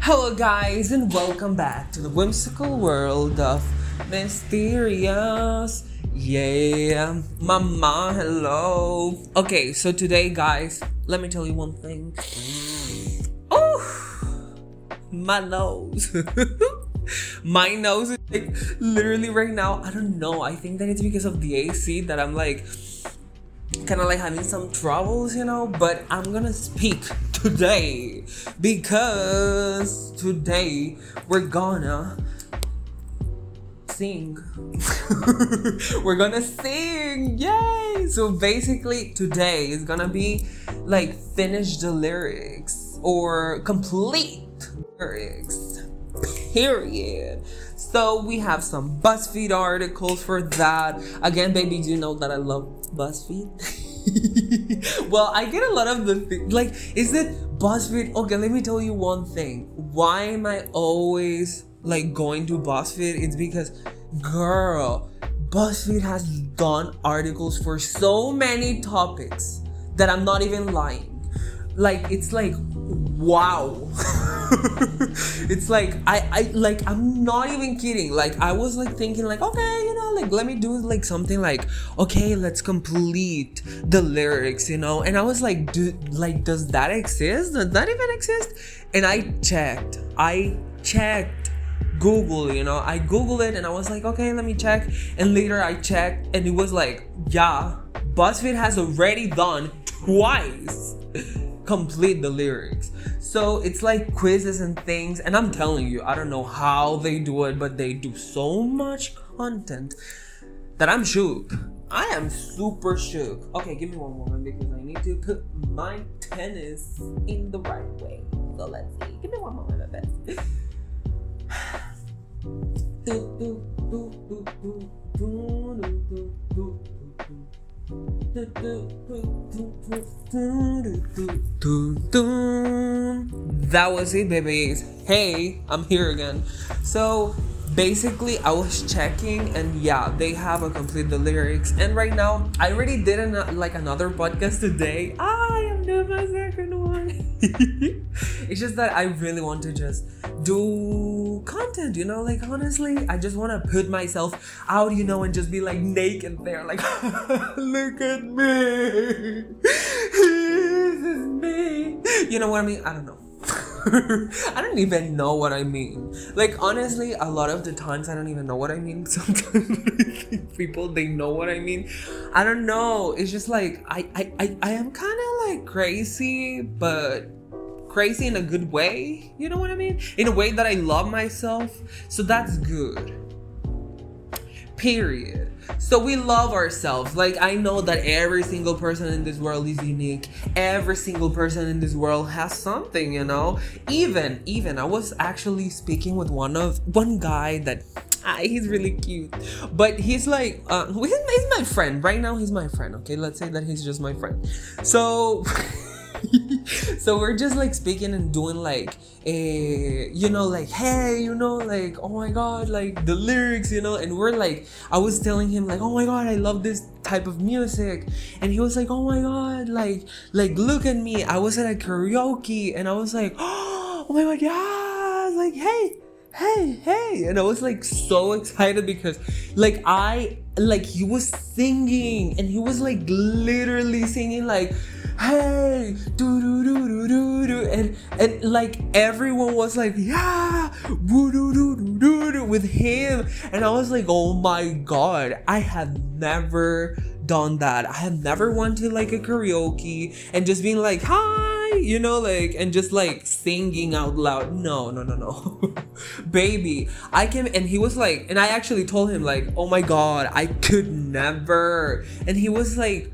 Hello, guys, and welcome back to the whimsical world of Mystearious. Yeah, mama, hello. Okay, so today, guys, let me tell you one thing. Oh, my nose. my nose is like literally right now. I don't know. I think that it's because of the AC that I'm like kind of like having some troubles, you know. But I'm gonna speak today because today we're gonna sing. we're gonna sing, yay! So basically, today is gonna be like finish the lyrics or complete lyrics. Period. So we have some BuzzFeed articles for that. Again, baby, do you know that I love BuzzFeed? well, I get a lot of the th- like, is it BuzzFeed? Okay, let me tell you one thing. Why am I always like going to BuzzFeed? It's because, girl, BuzzFeed has done articles for so many topics that I'm not even lying. Like, it's like, wow. it's like I, I like I'm not even kidding. Like I was like thinking like okay, you know, like let me do like something like okay, let's complete the lyrics, you know. And I was like, do like does that exist? Does that even exist? And I checked. I checked Google, you know. I Googled it and I was like, okay, let me check. And later I checked and it was like, yeah, BuzzFeed has already done twice complete the lyrics. So it's like quizzes and things, and I'm telling you, I don't know how they do it, but they do so much content that I'm shook. I am super shook. Okay, give me one moment because I need to put my tennis in the right way. So let's see. Give me one moment, best. do, do, do, do, do, do, do, do, do. That was it, babies. Hey, I'm here again. So basically, I was checking, and yeah, they have a complete the lyrics. And right now, I already did an, like another podcast today. I am doing my second one. it's just that I really want to just do content, you know? Like, honestly, I just want to put myself out, you know, and just be like naked there. Like, look at me. this is me. You know what I mean? I don't know. I don't even know what I mean. Like honestly, a lot of the times I don't even know what I mean. Sometimes people they know what I mean. I don't know. It's just like I I I, I am kind of like crazy, but crazy in a good way. You know what I mean? In a way that I love myself. So that's good. Period. So we love ourselves. Like I know that every single person in this world is unique. Every single person in this world has something, you know? Even even I was actually speaking with one of one guy that ah, he's really cute. But he's like uh he's, my friend. Right now he's my friend, okay? Let's say that he's just my friend. So so we're just like speaking and doing like a you know like hey you know like oh my god like the lyrics you know? And we're like i was telling him like oh my god i love this type of music. And he was like oh my god like like look at me. I was at a karaoke and i was like oh my god yeah like hey hey hey. And i was like so excited because like i like he was singing and he was like literally singing like hey do do do do do do and and like everyone was like yeah woo do do do do do with him. And i was like oh my god i have never done that. I have never went to like a karaoke and just being like hi you know like and just like singing out loud. No no no no. Baby i came and he was like and i actually told him like oh my god i could never. And he was like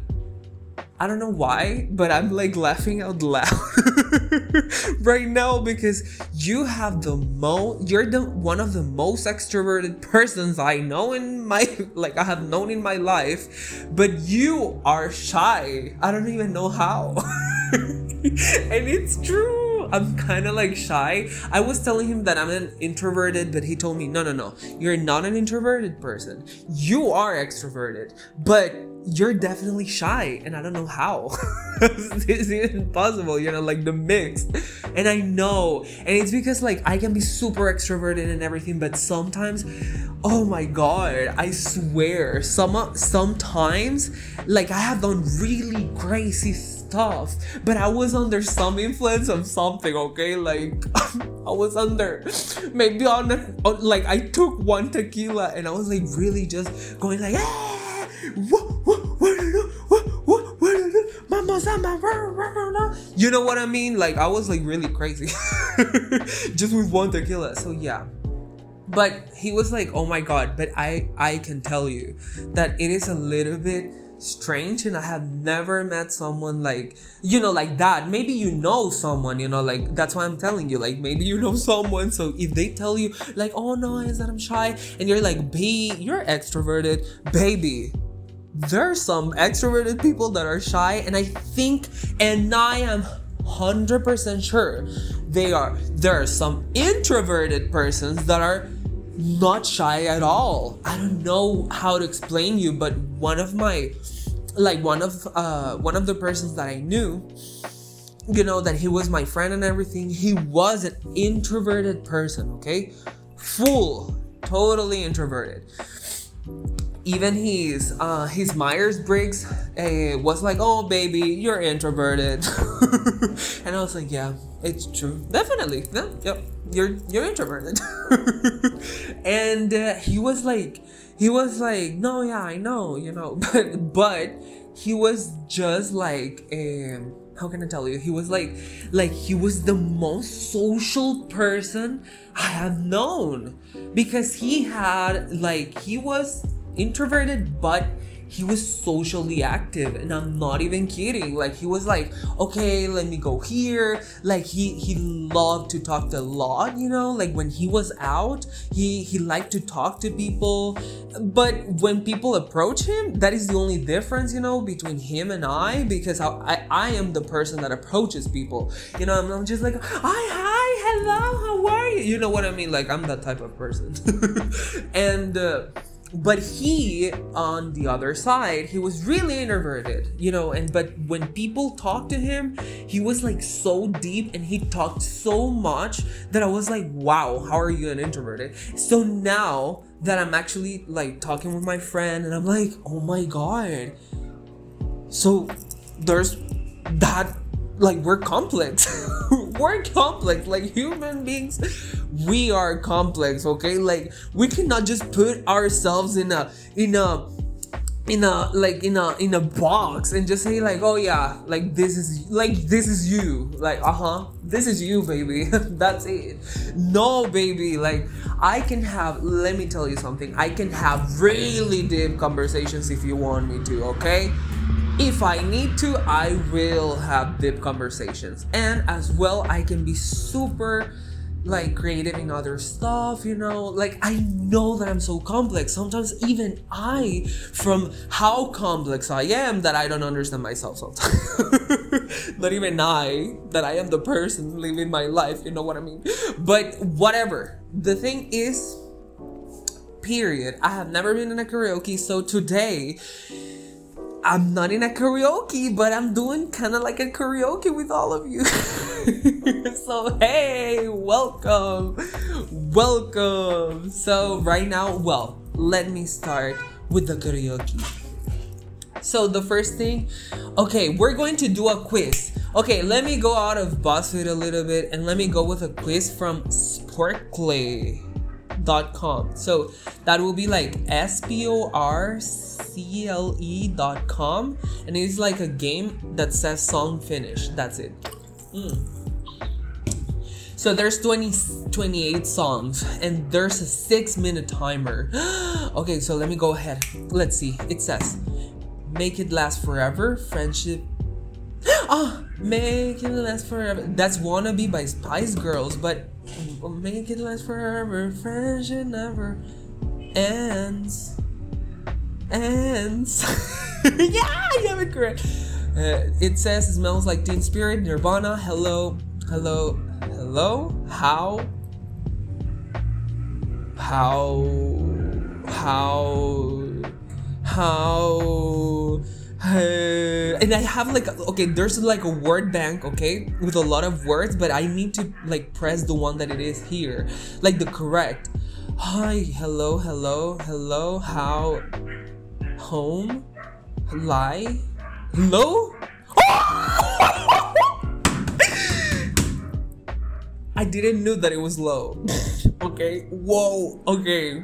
I don't know why, but I'm like laughing out loud right now because you have the most you're the one of the most extroverted persons I know in my like I have known in my life, but you are shy. I don't even know how. and it's true. I'm kind of like shy. I was telling him that I'm an introverted, but he told me, no, no, no, you're not an introverted person. You are extroverted, but you're definitely shy and i don't know how. This is possible you know like the mix. And i know. And it's because like i can be super extroverted and everything but sometimes oh my god i swear some sometimes like i have done really crazy stuff but i was under some influence of something okay? Like i was under maybe on, a, like i took one tequila and i was like really just going like ah! You know what I mean? Like I was like really crazy. Just with one tequila. So yeah. But he was like, "Oh my god, but I I can tell you that it is a little bit strange and I have never met someone like you know like that. Maybe you know someone, you know, like that's why I'm telling you. Like maybe you know someone. So if they tell you like, oh no, is that I'm shy, and you're like, B, you're extroverted, baby there's some extroverted people that are shy, and I think, and I am 100% sure they are. There are some introverted persons that are not shy at all. I don't know how to explain you, but one of my like one of uh one of the persons that I knew you know that he was my friend and everything he was an introverted person okay full totally introverted even his uh his myers-briggs uh, was like oh baby you're introverted. And i was like yeah it's true. Definitely. Yeah, yep. You're you're introverted. And uh, he was like he was like no yeah i know you know. But but he was just like um how can I tell you? He was like, like he was the most social person I have known because he had like he was introverted, but he was socially active and i'm not even kidding. Like he was like okay let me go here. Like he he loved to talk a lot you know? Like when he was out he he liked to talk to people. But when people approach him that is the only difference you know between him and i because i i, I am the person that approaches people. You know i'm, I'm just like hi hi hello how are you? You know what i mean? Like i'm that type of person. And uh, but he on the other side he was really introverted you know and but when people talked to him he was like so deep and he talked so much that i was like wow how are you an introverted so now that i'm actually like talking with my friend and i'm like oh my god. So there's that like we're complex we're complex like human beings we are complex okay? Like we cannot just put ourselves in a in a in a like in a in a box and just say like oh yeah like this is like this is you. Like uh-huh. This is you baby. That's it. No baby. Like i can have let me tell you something. I can have really deep conversations if you want me to okay if I need to, I will have deep conversations. And as well, I can be super like creative in other stuff, you know. Like I know that I'm so complex. Sometimes even I, from how complex I am, that I don't understand myself sometimes. Not even I, that I am the person living my life, you know what I mean? But whatever. The thing is, period. I have never been in a karaoke, so today I'm not in a karaoke, but I'm doing kind of like a karaoke with all of you. so, hey, welcome. Welcome. So, right now, well, let me start with the karaoke. So, the first thing, okay, we're going to do a quiz. Okay, let me go out of BuzzFeed a little bit and let me go with a quiz from Sporcle.com. So, that will be like S P O R cle.com and it's like a game that says song finish. That's it. Mm. so there's 20 28 songs and there's a six minute timer. Okay so let me go ahead. Let's see. It says make it last forever. Friendship ah make it last forever that's wannabe by spice girls but make it last forever friendship never ends ends. yeah, you have it correct. Uh, it says it smells like Teen Spirit, Nirvana, hello, hello, hello, how, how, how, how, and I have like okay, there's like a word bank, okay, with a lot of words, but I need to like press the one that it is here, like the correct. Hi, hello, hello, hello, how, home, lie, hello. I didn't know that it was low. okay, whoa, okay.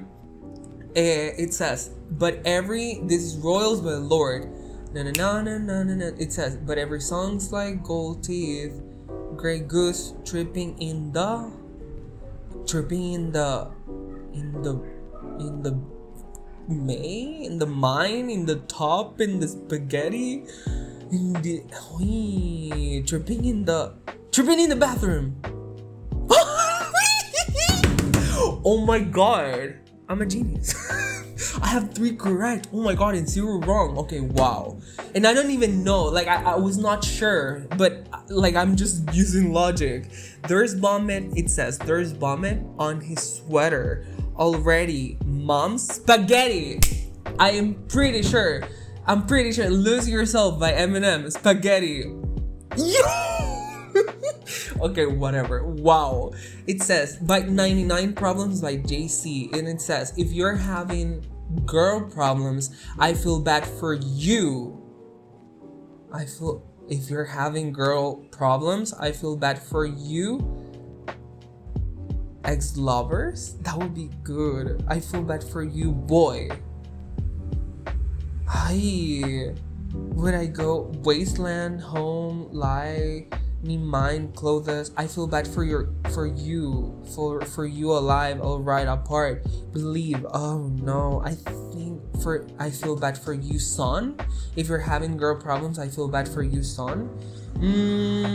Uh, it says, but every this is royals by Lorde na na na na na na na. It says, but every song's like gold teeth, gray goose tripping in the, tripping in the, in the, in the May, in the mine, in the top, in the spaghetti, in the, oy, tripping in the, tripping in the bathroom. oh my god, I'm a genius. I have three correct. Oh my god, and zero wrong. Okay, wow. And I don't even know. Like I, I was not sure, but like I'm just using logic. There's vomit. It says there's vomit on his sweater already. Mom's spaghetti. I am pretty sure. I'm pretty sure. Lose Yourself by Eminem. Spaghetti. Yeah! okay, whatever. Wow. It says by 99 Problems by Jay-Z. And it says if you're having girl problems, I feel bad for you. I feel if you're having girl problems, I feel bad for you. Ex lovers? That would be good. I feel bad for you, boy. Hi. Would I go wasteland, home, lie? Me mind clothes. I feel bad for your for you for for you alive all right apart. Believe oh no. I think for i feel bad for you son. If you're having girl problems i feel bad for you son. Mm,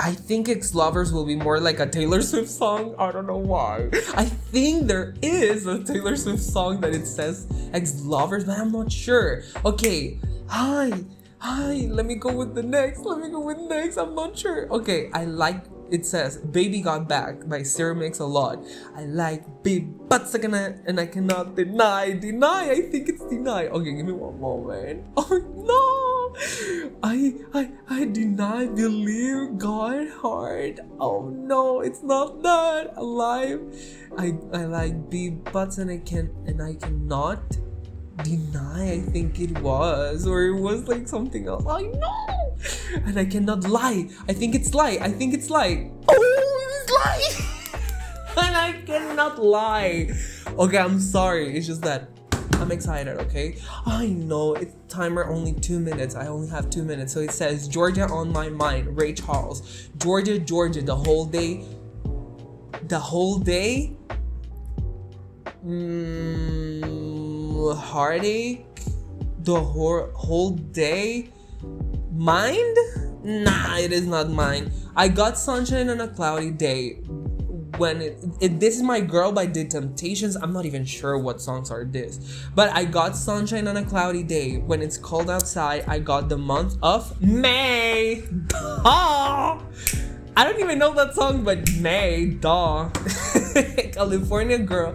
i think ex lovers will be more like a taylor swift song. I don't know why. I think there is a taylor swift song that it says ex lovers but i'm not sure. Okay. Hi hi, let me go with the next, let me go with next, I'm not sure. Okay, I like it says Baby Got Back by Sarah a lot. I like big butts and I cannot deny. Deny, I think it's deny. Okay, give me one moment. Oh no! I I I deny believe God heart. Oh no, it's not that. Alive. I I like big butts and I can and I cannot deny I think it was or it was like something else I know and I cannot lie I think it's lie I think it's lie oh it's lie and I cannot lie okay I'm sorry it's just that I'm excited, okay? I know it's timer only two minutes. I only have two minutes. So it says Georgia on my mind, Ray Charles. Georgia, Georgia, the whole day. The whole day. Mm, heartache the whole, whole day? Mind? Nah it is not mine. I got sunshine on a cloudy day. When it, it, this is my girl by the temptations. I'm not even sure what songs are this. But i got sunshine on a cloudy day. When it's cold outside i got the month of may. Oh I don't even know that song, but May, duh. California Girl.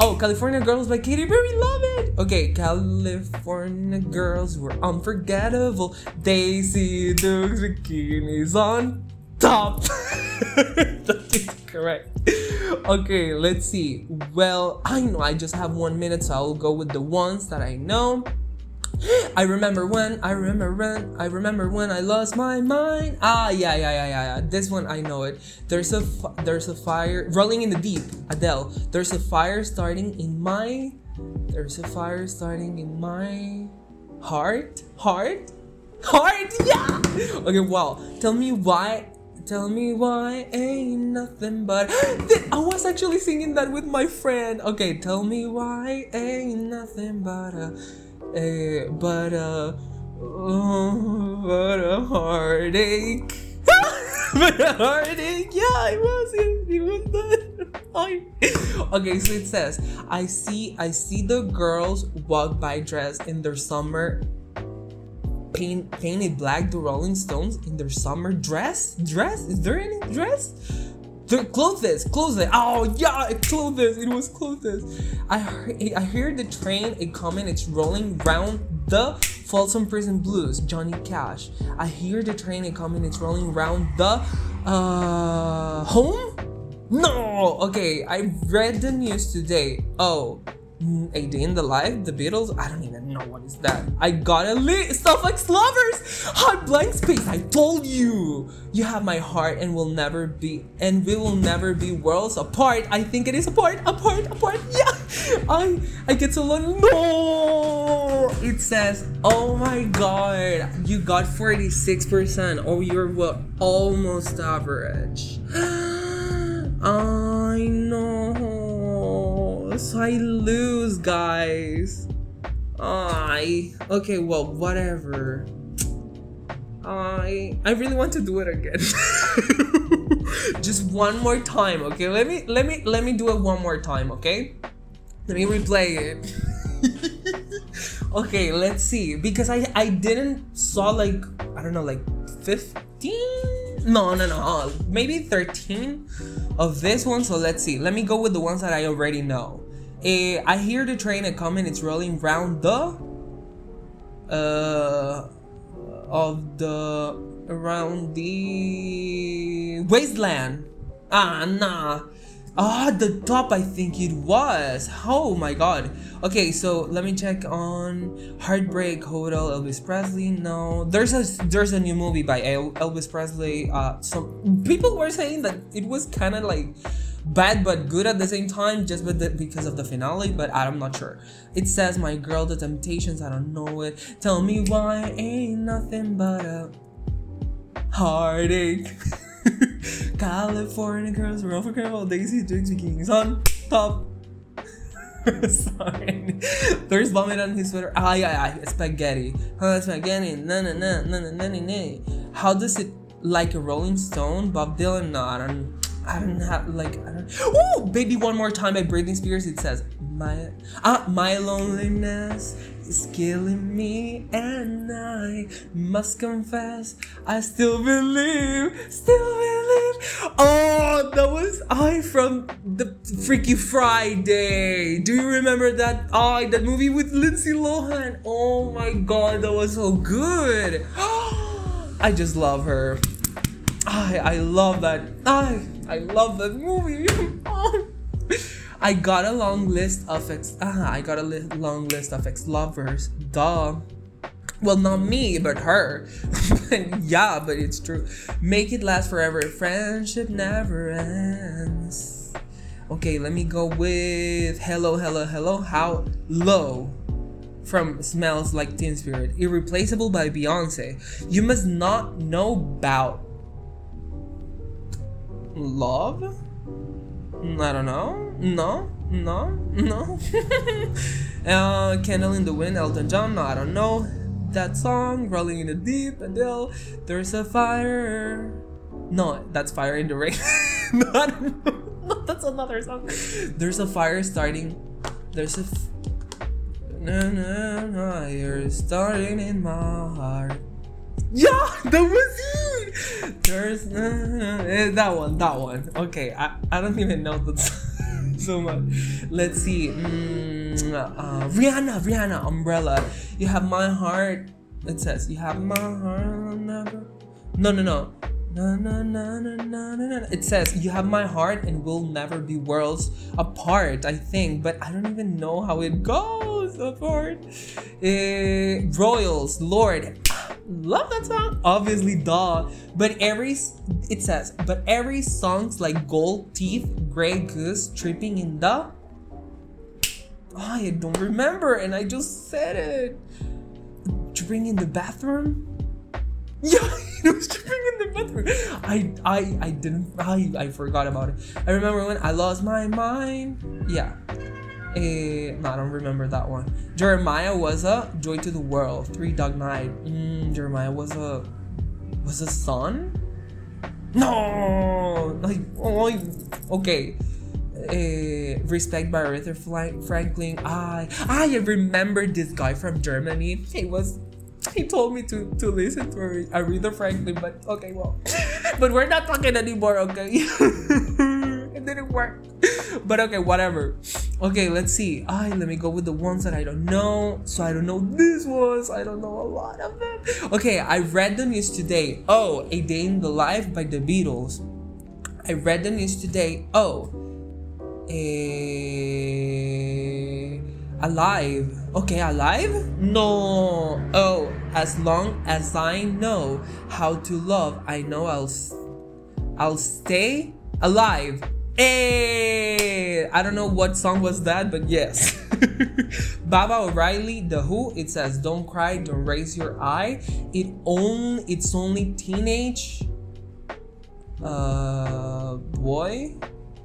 Oh, California Girls by Katy Perry, love it. Okay, California Girls were unforgettable. See those bikinis on top. that is correct. Okay, let's see. Well, I know I just have one minute, so I'll go with the ones that I know. I remember when, I remember when, I remember when I lost my mind. Ah, yeah, yeah, yeah, yeah, yeah. This one I know it. There's a, there's a fire rolling in the deep. Adele. There's a fire starting in my, there's a fire starting in my heart, heart, heart. Yeah. Okay, wow. Tell me why. Tell me why ain't nothing but. I was actually singing that with my friend. Okay, tell me why ain't nothing but a a but uh, oh, a but a heartache. but a heartache. Yeah, it was it. Was that. okay, so it says, I see I see the girls walk by dressed in their summer paint, painted black the Rolling Stones in their summer dress. Dress? Is there any dress? The clothes, clothes. Oh yeah, clothes. It was clothes. I heard, I hear the train a coming. It's rolling round the Folsom Prison Blues. Johnny Cash. I hear the train a coming. It's rolling round the uh home. No. Okay, I read the news today. Oh, a Day in the Life, The Beatles. I don't even know what is that. I got a list stuff like lovers. Hot blank space. I told you. You have my heart and will never be, and we will never be worlds apart. I think it is apart, apart, apart. Yeah. I I get so lonely. No. It says, oh my god, you got 46%. Oh, you're what? Almost average. I know so I lose, guys. I okay, well, whatever. I I really want to do it again. Just one more time, okay? Let me let me let me do it one more time, okay? Let me replay it. okay, let's see. Because I I didn't saw like I don't know like 15 no no no uh, maybe 13 of this one so let's see let me go with the ones that i already know uh, i hear the train coming it's rolling round the uh of the around the wasteland ah nah Ah, the top I think it was. Oh my god. Okay, so let me check on Heartbreak Hotel Elvis Presley. No. There's a there's a new movie by Elvis Presley. Uh some people were saying that it was kind of like bad but good at the same time just the, because of the finale but i'm not sure it says my girl the temptations i don't know it tell me why ain't nothing but a heartache California girls, roll for girl, Daisy Dukes Kings on top. Sorry. There's vomit on his sweater. Ah, yeah, yeah, spaghetti. Huh, spaghetti. Na na na na na na na. How does it like a Rolling Stone? Bob Dylan? No, I don't. I don't have like I. Oh, baby, one more time by Britney Spears. It says my ah my loneliness is killing me, and I must confess I still believe, still believe. Oh, that was I from the Freaky Friday. Do you remember that? Oh, that movie with Lindsay Lohan. Oh my God, that was so good. I just love her. I I love that. I I love that movie. I got a long list of ex. Uh, I got a li- long list of ex lovers. Duh. Well, not me, but her. yeah, but it's true. Make it last forever. Friendship never ends. Okay, let me go with Hello, Hello, Hello. How low from Smells Like Teen Spirit. Irreplaceable by Beyonce. You must not know about love? I don't know. No, no, no. uh, Candle in the Wind, Elton John. No, I don't know that song. Rolling in the Deep, Adele. There's a fire. No, that's Fire in the Rain. no, that's another song. There's a fire starting. There's a. F- no, no, no, you're starting in my heart. Yeah, that was it. There's uh, that one, that one. Okay, I, I don't even know that so much. Let's see. Mm, uh, Rihanna, Rihanna, Umbrella. You have my heart. It says you have my heart. Never. No, no, no. No, no, no, no, no, no, It says you have my heart and we'll never be worlds apart. I think, but I don't even know how it goes apart. Uh, Royals, Lorde love that song. Obviously, duh. But every it says, but every song's like gold teeth, gray goose tripping in the. Oh, I don't remember, and I just said it. Tripping in the bathroom. Yeah, it was tripping in the bathroom. I I I didn't. I I forgot about it. I remember when I lost my mind. Yeah. Eh, no, I don't remember that one. Jeremiah was a Joy to the World. Three Dog Night. Mm, Jeremiah was a was a son. No, like oh, okay. Uh, respect by Aretha Franklin. I I remember this guy from Germany. He was he told me to to listen to Aretha Franklin, but okay, well, but we're not talking anymore. Okay. It didn't work. But okay, whatever. Okay, let's see. I let me go with the ones that I don't know. So I don't know these ones. I don't know a lot of them. Okay, I read the news today. Oh, A Day in the Life by the Beatles. I read the news today. Oh, a alive. Okay, alive? No. Oh, as long as I know how to love, I know I'll I'll stay alive. Hey, I don't know what song was that, but yes. Baba O'Riley, The Who, it says, "Don't cry, don't raise your eye." It only, it's only teenage. Uh, boy,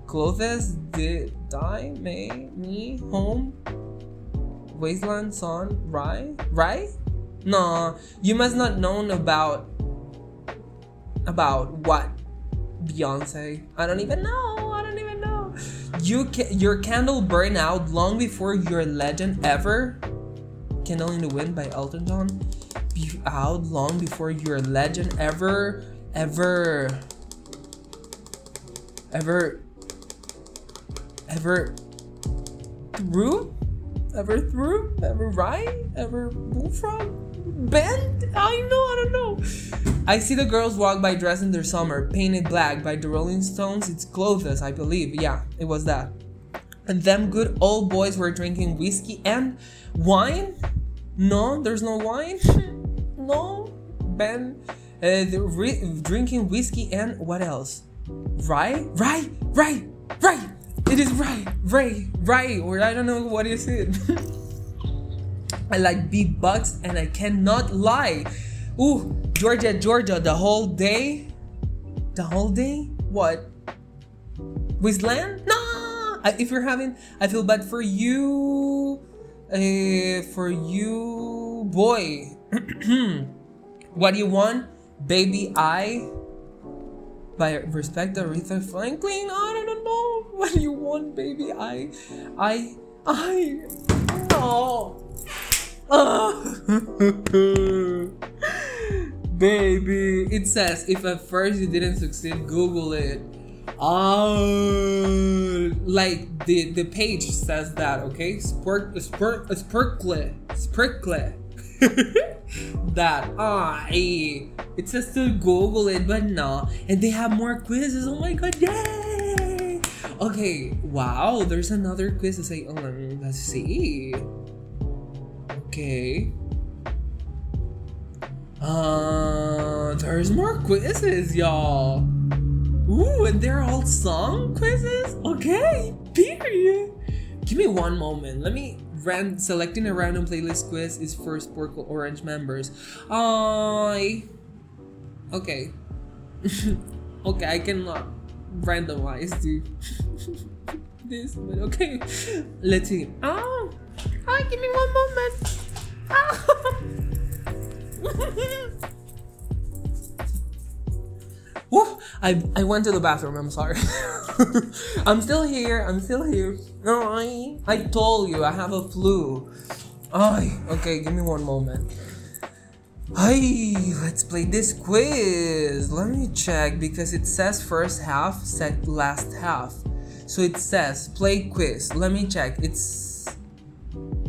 clothes did die, may me home. Wasteland song, right? Right? No, you must not known about about what Beyonce. I don't even know. You ca- your candle burn out long before your legend ever. Candle in the Wind by Elton John. Be out long before your legend ever, ever, ever, ever through, ever through, ever right, ever bullfrog bend? I know, I don't know. I see the girls walk by dressed in their summer, painted black by the Rolling Stones. It's clothes, I believe. Yeah, it was that. And them good old boys were drinking whiskey and wine. No, there's no wine. no, Ben. Uh, re- drinking whiskey and what else? Right, right, right, right. It is right, right, right. Or I don't know what is it. I like beatbox and I cannot lie. Ooh, Georgia, Georgia, the whole day. The whole day? What? Wasteland? No! I, if you're having, I feel bad for you. Uh, for you, boy. what do you want? Baby I. By respect, Aretha Franklin. I don't know. What do you want, baby I? I. I. No. Baby, it says if at first you didn't succeed, Google it. Oh, like the the page says that, okay? Spurk, spurk, Sporcle, Sporcle. that ah, it says to Google it, but no. And they have more quizzes. Oh my god, yay! Okay, wow. There's another quiz to say. Oh, let's see. Okay. Uh, there's more quizzes, y'all. Ooh, and they're all song quizzes? Okay, period. Give me one moment. Let me ran selecting a random playlist quiz is for Sporcle Orange members. I okay. okay, I cannot randomize the this, but okay. Let's see. Oh, oh give me one moment. Ah. Woo, I, I went to the bathroom. I'm sorry. I'm still here. I'm still here. No, I I told you I have a flu. Ay, okay, give me one moment. Hey, let's play this quiz. Let me check because it says first half, set last half. So it says play quiz. Let me check. It's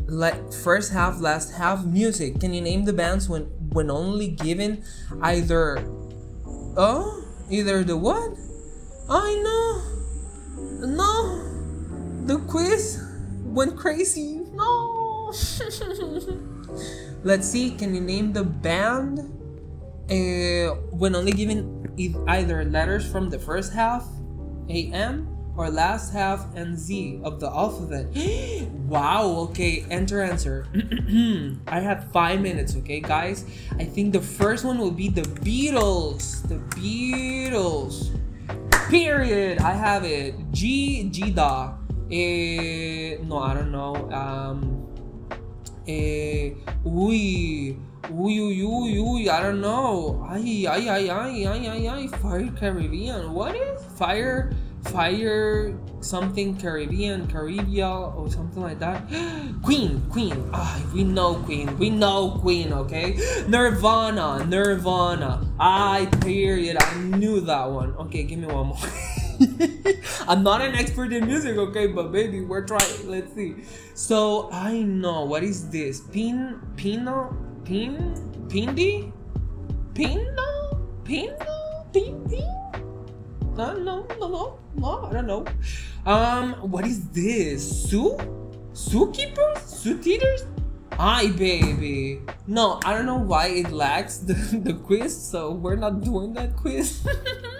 like first half, last half music. Can you name the bands when when only given either oh either the what? I know no the quiz went crazy. No. Let's see. Can you name the band uh, when only given either letters from the first half, AM, or last half and Z of the alphabet. wow, okay, enter answer. I have five minutes, okay, guys? I think the first one will be the Beatles. The Beatles. Period. I have it. G Gida. Eh, no, I don't know. Um, eh, uy. Uy, uy, uy, uy, I don't know. Ay, ay, ay, ay, ay, ay, ay, Fire Caribbean. What is Fire? Fire something Caribbean, Caribbean, or something like that. Queen, Queen. Ah, we know Queen. We know Queen, okay? Nirvana, Nirvana. I period. I knew that one. Okay, give me one more. I'm not an expert in music, okay, but baby, we're trying. Let's see. So I know what is this? Pin Pino Pin Pindi? Pino? Pino? Pin Pin? No, no, no, no, no, I don't know. Um, what is this? Zoo? Zookeepers? Zoo eaters? Hi, baby. No, I don't know why it lacks the, the quiz, so we're not doing that quiz.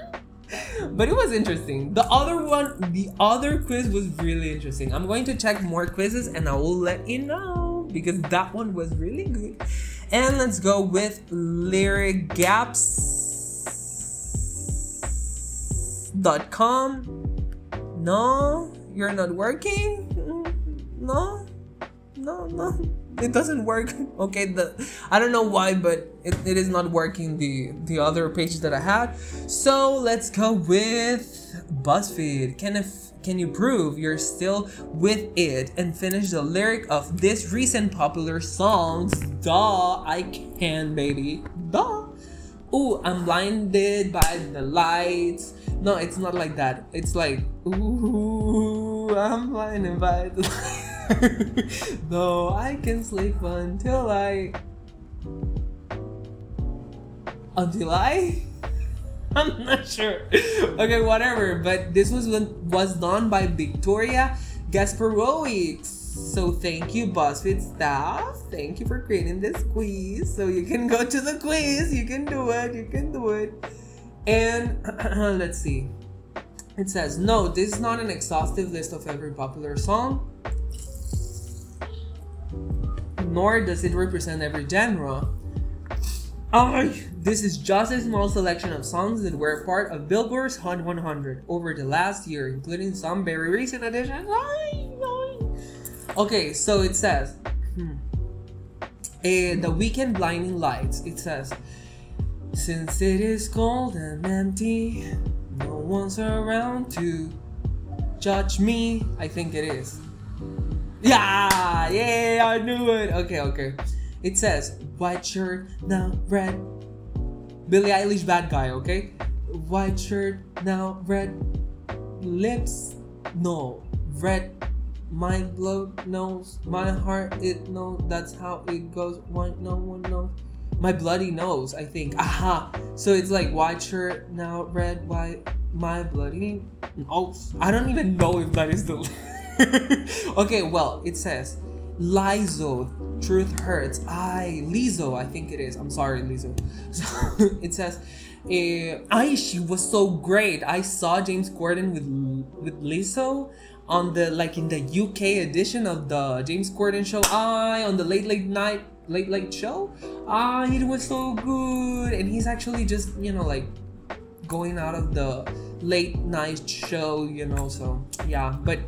but it was interesting. The other one, the other quiz was really interesting. I'm going to check more quizzes and I will let you know because that one was really good. And let's go with lyric gaps.com. No, you're not working? Mm, no, no, no it doesn't work. Okay the i don't know why but it, it is not working the the other pages that i had. So let's go with buzzfeed. Can if can you prove you're still with it and finish the lyric of this recent popular songs duh i can baby. Duh. Ooh i'm blinded by the lights. No it's not like that. It's like ooh i'm blinded by the lights no, I can sleep until I. Until I? I'm not sure. Okay, whatever. But this was was done by Victoria Gasparowics. So thank you, BuzzFeed staff. Thank you for creating this quiz. So you can go to the quiz. You can do it. You can do it. And let's see. It says, no, this is not an exhaustive list of every popular song nor does it represent every genre. Oh, this is just a small selection of songs that were part of Billboard's Hot 100 over the last year, including some very recent additions. Okay, so it says hmm, uh, The Weeknd Blinding Lights. It says, Since it is cold and empty, no one's around to judge me. I think it is. Yeah, yeah, I knew it. Okay, okay. It says white shirt, now red. Billie Eilish, bad guy. Okay, white shirt, now red. Lips, no, red. My blood knows, my heart it knows. That's how it goes. Why no one knows? My bloody nose, I think. Aha. So it's like white shirt, now red, white. My bloody. Oh, I don't even know if that is the. okay, well, it says Lizzo, truth hurts. I Lizzo, I think it is. I'm sorry, Lizzo. So it says, uh, "I she was so great. I saw James Corden with with Lizzo on the like in the UK edition of the James Corden show. I on the late late night late late show. Ah, it was so good, and he's actually just you know like going out of the late night show, you know. So yeah, but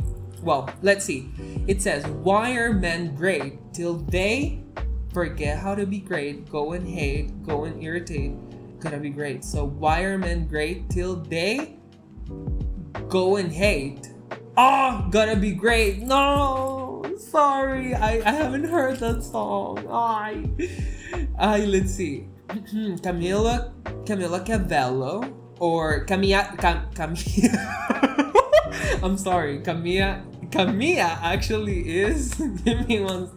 well, let's see. It says, Why are men great till they forget how to be great, go and hate, go and irritate, gonna be great. So, why are men great till they go and hate? Oh, gonna be great. No, sorry, I, I haven't heard that song. I, I let's see. Camila, Camila Cabello, or Camilla, Cam, Camilla. I'm sorry, Camilla. Camilla actually is. give me one.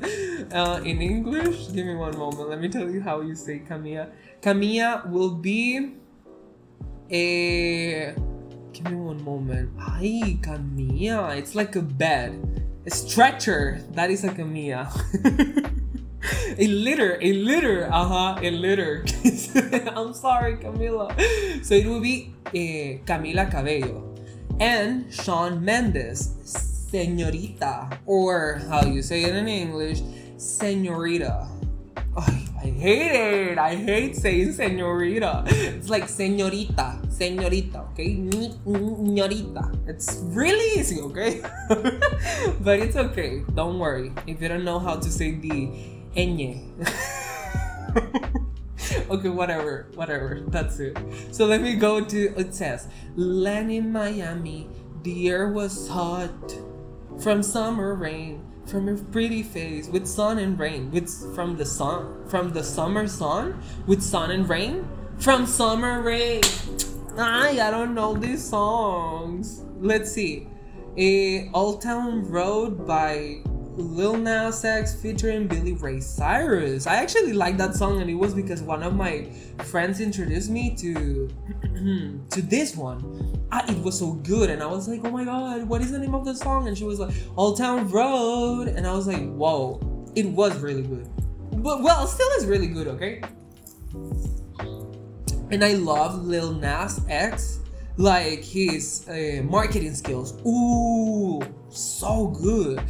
Uh, in English, give me one moment. Let me tell you how you say Camilla. Camilla will be a. Give me one moment. Ay, Camilla. It's like a bed. A stretcher. That is a Camilla. a litter, a litter, uh-huh, a litter. I'm sorry, Camila. So it will be uh, Camila Cabello and Shawn Mendes, Señorita, or how you say it in English, Señorita. Oh, I hate it. I hate saying señorita. It's like señorita, señorita, okay? Señorita. It's really easy, okay? but it's okay. Don't worry. If you don't know how to say the ñ. okay, whatever, whatever. That's it. So let me go to it says, Land in Miami, the air was hot from summer rain, from your pretty face with sun and rain, with from the sun, from the summer sun with sun and rain, from summer rain. I I don't know these songs. Let's see. A Old Town Road by Lil Nas X featuring Billy Ray Cyrus. I actually like that song, and it was because one of my friends introduced me to to this one. Ah, it was so good, and I was like, "Oh my god, what is the name of the song?" And she was like, "Old Town Road," and I was like, "Whoa, it was really good." But well, still is really good, okay? And I love Lil Nas X like his uh, marketing skills. Ooh, so good.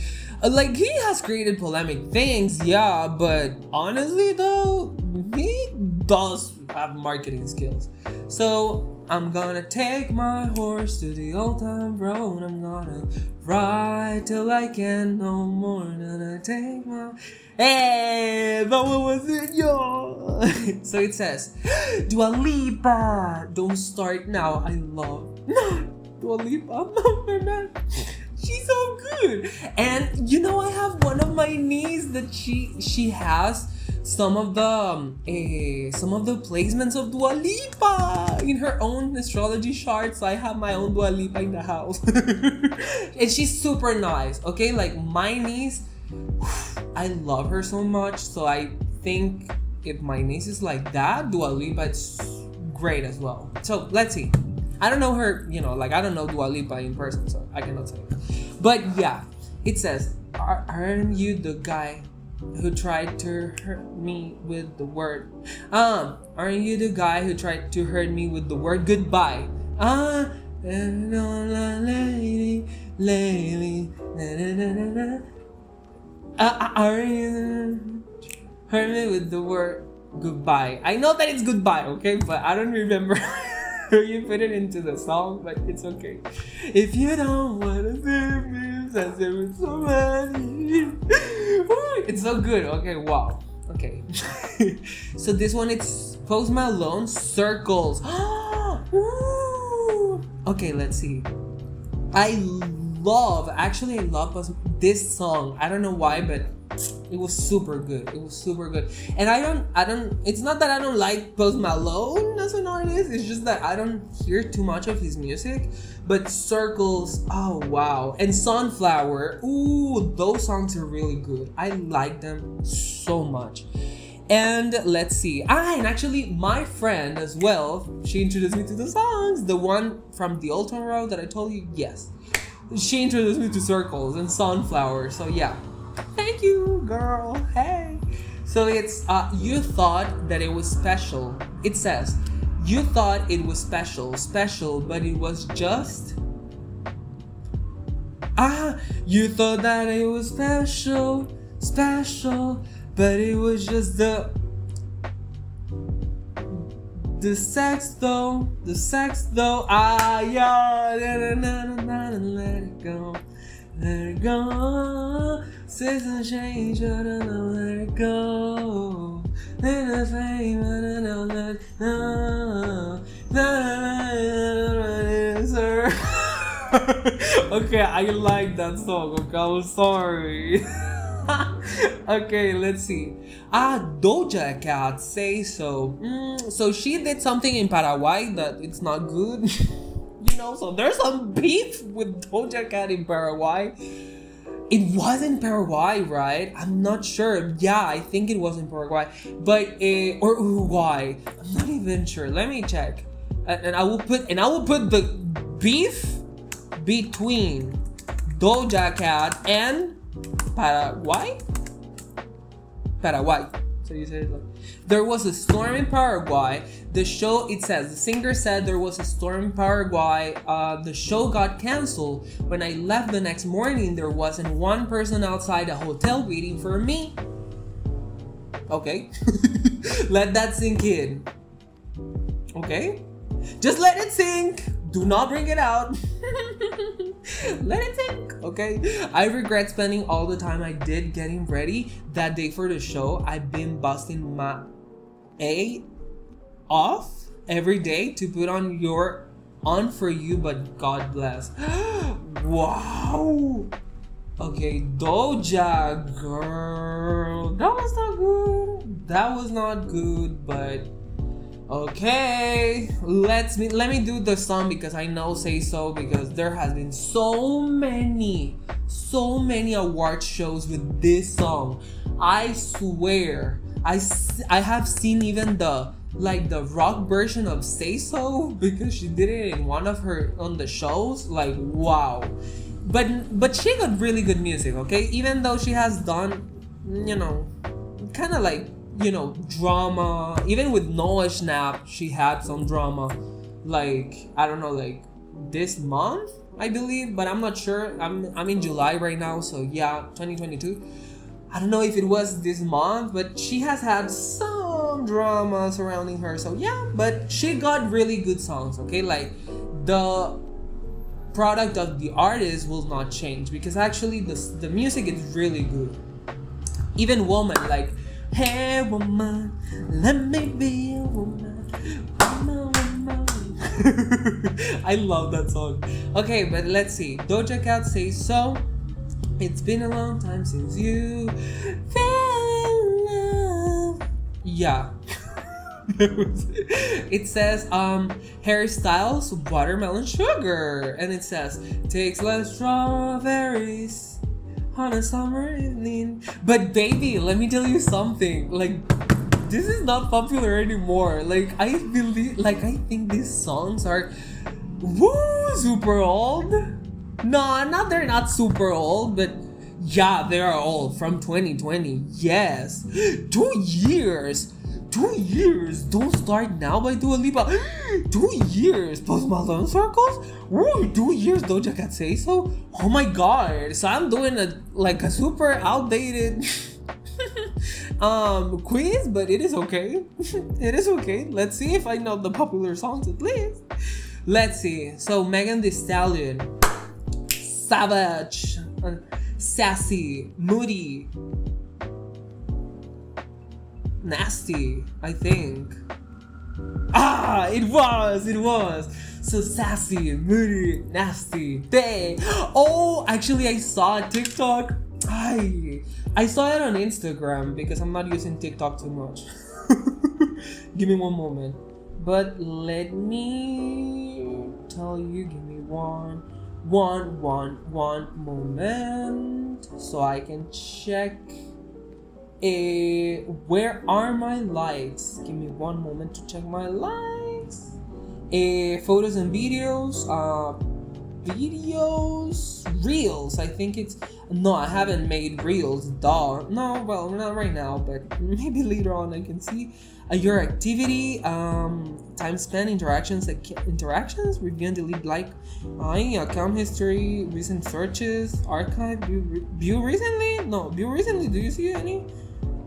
Uh, like he has created polemic things, yeah, but honestly though, he does have marketing skills. So I'm gonna take my horse to the Old Town Road. I'm gonna ride till I can no more. Gonna take my Hey, that one was it, yo. so it says, Dua Lipa, don't start now. I love Dua Lipa. I'm not my man. She's so good. And you know, I have one of my niece that she she has some of the um, eh, some of the placements of Dua Lipa in her own astrology charts. I have my own Dua Lipa in the house, and she's super nice. Okay, like my niece I love her so much. So I think if my niece is like that, Dua Lipa, it's great as well. So let's see. I don't know her, you know, like I don't know Dua Lipa in person, so I cannot say. But yeah, it says, "Aren't you the guy who tried to hurt me with the word? Um, aren't you the guy who tried to hurt me with the word goodbye? Ah, lady, lady, uh, are you hurt me with the word goodbye? I know that it's goodbye, okay, but I don't remember you put it into the song, but it's okay. If you don't wanna see me, I say with somebody. it's so good. Okay, wow. Okay. so this one it's Post Malone Circles. okay, let's see. I love, actually, I love this song. I don't know why, but it was super good. It was super good. And I don't, I don't, it's not that I don't like Post Malone as an artist, it's just that I don't hear too much of his music. But Circles, oh wow. And Sunflower, ooh, those songs are really good. I like them so much. And let's see. Ah, and actually, my friend as well, she introduced me to the songs. The one from the Old Town Road that I told you, yes she introduced me to circles and sunflower. So yeah, you, girl. Hey. So it's uh, you thought that it was special. It says you thought it was special, special, but it was just. Ah, you thought that it was special, special, but it was just the the sex though, the sex though, ah yeah, let it go, let it go. Seasons change, I don't know let it go. Let the fame, I don't know let it go. okay, I like that song. Okay, I'm sorry. okay, let's see. Ah, Doja Cat say so. Mm, so she did something in Paraguay that it's not good. you know, so there's some beef with Doja Cat in Paraguay. It was in Paraguay, right? I'm not sure. Yeah, I think it was in Paraguay, but uh, or Uruguay. I'm not even sure. Let me check. And, and I will put and I will put the beef between Doja Cat and Paraguay? Paraguay. You said like there was a storm in Paraguay. The show it says the singer said there was a storm in Paraguay. Uh, the show got canceled. When I left the next morning, there wasn't one person outside a hotel waiting for me. Okay, let that sink in. Okay, just let it sink. Do not bring it out. Let it sink, okay? I regret spending all the time I did getting ready that day for the show. I've been busting my A off every day to put on your on for you, but God bless. wow. Okay, Doja girl. That was not good. That was not good, but Okay, let's me let me do the song because I know say so because there has been so many, so many award shows with this song. I swear, i i have seen even the like the rock version of Say So because she did it in one of her on the shows. Like wow, but but she got really good music. Okay, even though she has done, you know, kind of like you know drama. Even with Noah Schnapp she had some drama. Like i don't know like this month i believe but i'm not sure. I'm i'm in july right now so yeah 2022 i don't know if it was this month but she has had some drama surrounding her so yeah but she got really good songs okay? Like the product of the artist will not change because actually the, the music is really good. Even woman like hey woman. Let me be a woman. Woman, woman. i love that song. Okay but let's see. Doja cat says so. It's been a long time since you fell in love. Yeah. It says um Harry Styles watermelon sugar. And it says takes less strawberries on a summer evening. But baby, let me tell you something. Like this is not popular anymore. Like I believe like I think these songs are woo super old. No, not they're not super old, but yeah, they are old from 2020. Yes. Two years. Two years. Don't start now by Dua Lipa. Two years. Post Malone circles. Ooh, two years. Doja Cat say so. Oh my god. So I'm doing a like a super outdated um quiz, but it is okay. it is okay. Let's see if I know the popular songs at least. Let's see. So Megan Thee Stallion, Savage, Sassy, Moody, Nasty, I think. Ah, it was, it was. So sassy, moody, nasty, they. Oh, actually, I saw TikTok. I I saw it on Instagram because I'm not using TikTok too much. give me one moment. But let me tell you, give me one, one, one, one moment so I can check. Eh, where are my likes? Give me one moment to check my likes. Eh, photos and videos. Uh, videos, reels. I think it's no, I haven't made reels. Duh. No, well, not right now, but maybe later on I can see uh, your activity, um, time spent, interactions, interactions, review and delete, like, uh, account history, recent searches, archive, view, view recently. No, view recently. Do you see any?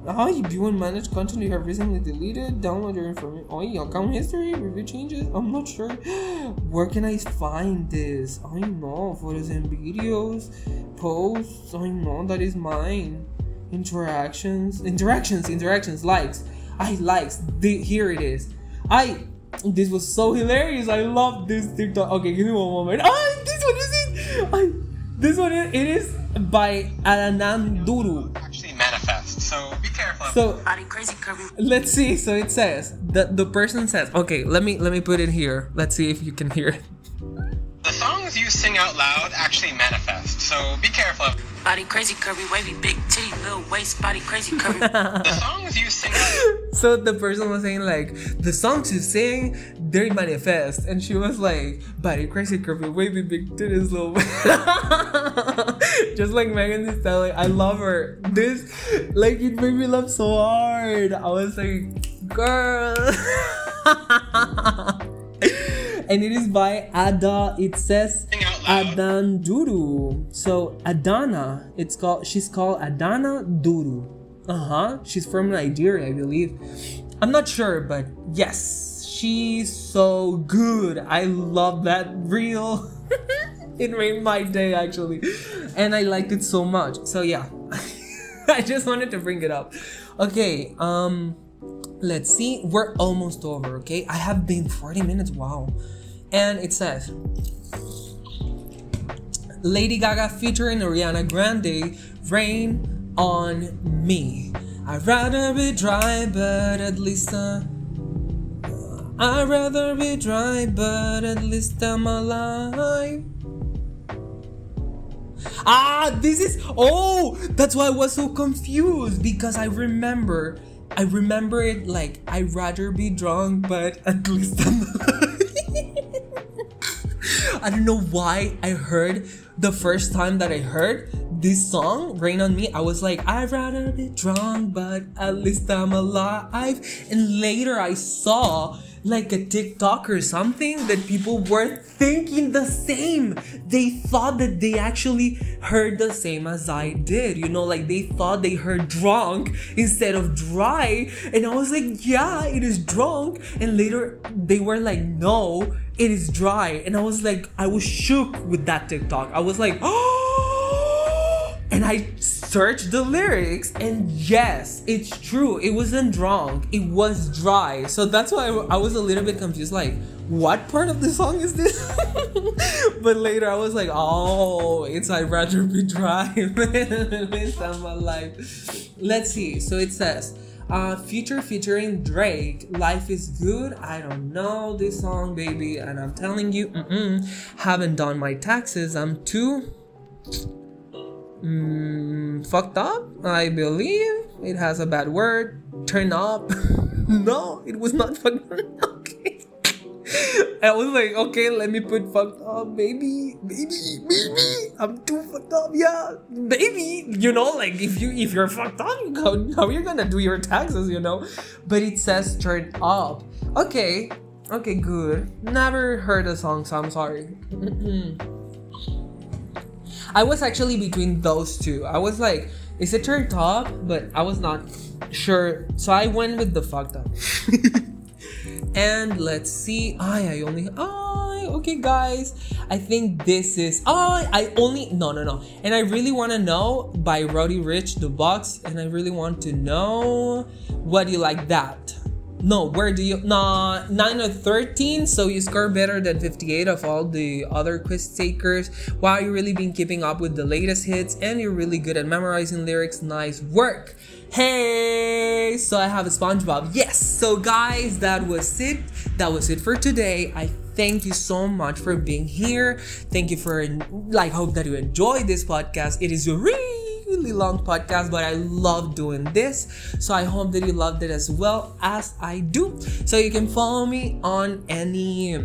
How you view and manage content you have recently deleted? Download your information. Oh, your account history, review changes. I'm not sure. Where can I find this? I know photos and videos, posts. I know that is mine. Interactions, interactions, interactions, likes. I likes. The, here it is. I. This was so hilarious. I love this TikTok. Okay, give me one moment. Ah, this one is it. I. This one is, it is by Alananduru. actually manifest. So. So let's see. So it says the the person says, okay, let me let me put it here. Let's see if you can hear it. the songs you sing out loud actually manifest. So be careful. Body crazy curvy wavy big titty little waist. Body crazy curvy. The songs you sing So the person was saying like the songs you sing, they manifest, and she was like, "Body crazy, curvy, wavy, big titties, little." Just like Megan Thee Stallion, I love her. This, like, it made me laugh so hard. I was like, "Girl." And it is by Ada. It says. Adan Duru. So Adana, it's called. She's called Adana Duru. Uh huh. She's from Nigeria, I believe. I'm not sure, but yes, she's so good. I love that reel. it made my day actually, and I liked it so much. So yeah, I just wanted to bring it up. Okay. Um let's see. We're almost over okay? I have been 40 minutes wow. And it says lady gaga featuring ariana grande rain on me. I'd rather be dry but at least uh, I'd rather be dry, but at least I'm alive. Ah, this is oh, that's why I was so confused because I remember, I remember it like I'd rather be drunk, but at least I'm. I don't know why I heard the first time that I heard this song, Rain on Me, I was like, I'd rather be drunk, but at least I'm alive. And later I saw like a TikTok or something that people were thinking the same. They thought that they actually heard the same as I did. You know, like they thought they heard drunk instead of dry. And I was like, yeah, it is drunk. And later they were like, no, it is dry. And I was like, I was shook with that TikTok. I was like, oh, and I searched the lyrics, and yes, it's true. It wasn't drunk, it was dry. So that's why I was a little bit confused like, what part of the song is this? but later I was like, oh, it's I'd rather be dry. My life. Let's see. So it says, uh, feature featuring Drake. Life is good. I don't know this song, baby, and I'm telling you, haven't done my taxes. I'm too mm, fucked up. I believe it has a bad word. Turn up. no, it was not fucked up. okay. I was like, okay, let me put fucked up, maybe, baby, baby. I'm too fucked up, yeah, baby. You know, like if you if you're fucked up, how how you're gonna do your taxes, you know? But it says turn up. Okay, okay, good. Never heard the song, so I'm sorry. I was actually between those two. I was like, is it turned top? But I was not sure, so I went with the fucked up. and let's see. I I only I okay guys. I think this is I I only no no no. And I really want to know by Roddy Ricch the box and I really want to know what do you like that. No, where do you nah 9 of 13, so you score better than 58 of all the other quiz takers. Wow, you really been keeping up with the latest hits and you're really good at memorizing lyrics. Nice work. Hey, so I have a SpongeBob. Yes. So guys, that was it. That was it for today. I thank you so much for being here. Thank you for like hope that you enjoyed this podcast. It is a really long podcast, but I love doing this. So I hope that you loved it as well as I do. So you can follow me on any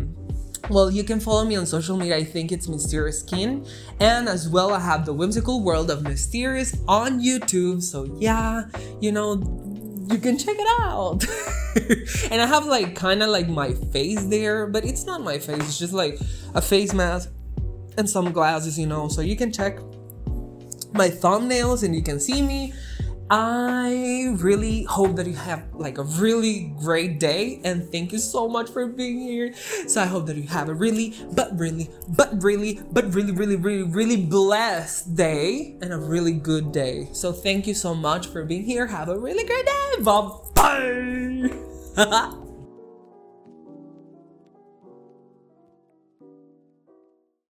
well, you can follow me on social media. I think it's Mystearious Skin. And as well, I have the whimsical world of Mystearious on YouTube. So, yeah, you know, you can check it out. and I have like kind of like my face there, but it's not my face. It's just like a face mask and some glasses, you know. So you can check my thumbnails and you can see me. I really hope that you have like a really great day and thank you so much for being here. So I hope that you have a really, but really, but really, but really, really, really, really blessed day and a really good day. So thank you so much for being here. Have a really great day. Bye bye.